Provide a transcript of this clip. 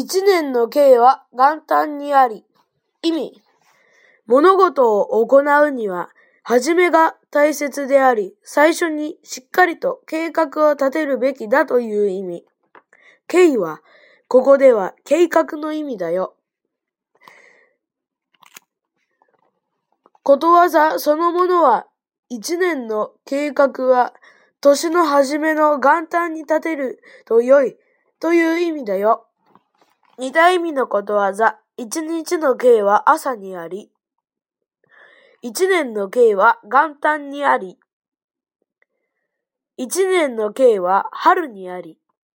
一年の計は元旦にあり。意味。物事を行うには、はじめが大切であり、最初にしっかりと計画を立てるべきだという意味。計は、ここでは計画の意味だよ。ことわざそのものは、一年の計画は、年の初めの元旦に立てると良いという意味だよ。二た意味のことわざ、一日の計は朝にあり、一年の計は元旦にあり、一年の計は春にあり。